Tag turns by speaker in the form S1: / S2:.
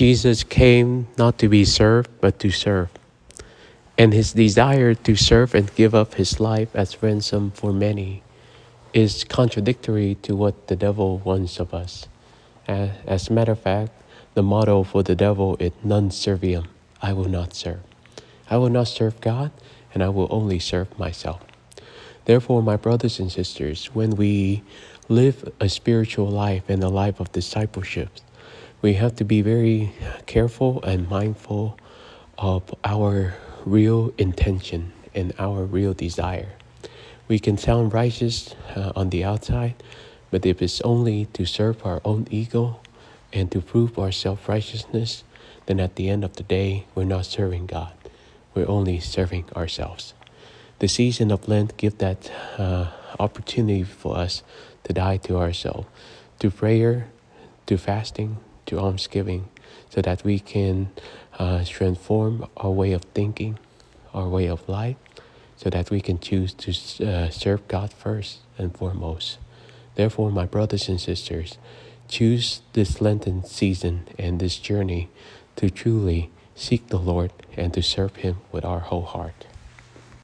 S1: Jesus came not to be served, but to serve. And his desire to serve and give up his life as ransom for many is contradictory to what the devil wants of us. As a matter of fact, the motto for the devil is non serviam, I will not serve. I will not serve God, and I will only serve myself. Therefore, my brothers and sisters, when we live a spiritual life and a life of discipleship, we have to be very careful and mindful of our real intention and our real desire. We can sound righteous uh, on the outside, but if it's only to serve our own ego and to prove our self righteousness, then at the end of the day, we're not serving God. We're only serving ourselves. The season of Lent gives that uh, opportunity for us to die to ourselves, to prayer, to fasting, to almsgiving so that we can uh, transform our way of thinking, our way of life, so that we can choose to uh, serve God first and foremost. Therefore, my brothers and sisters, choose this Lenten season and this journey to truly seek the Lord and to serve Him with our whole heart.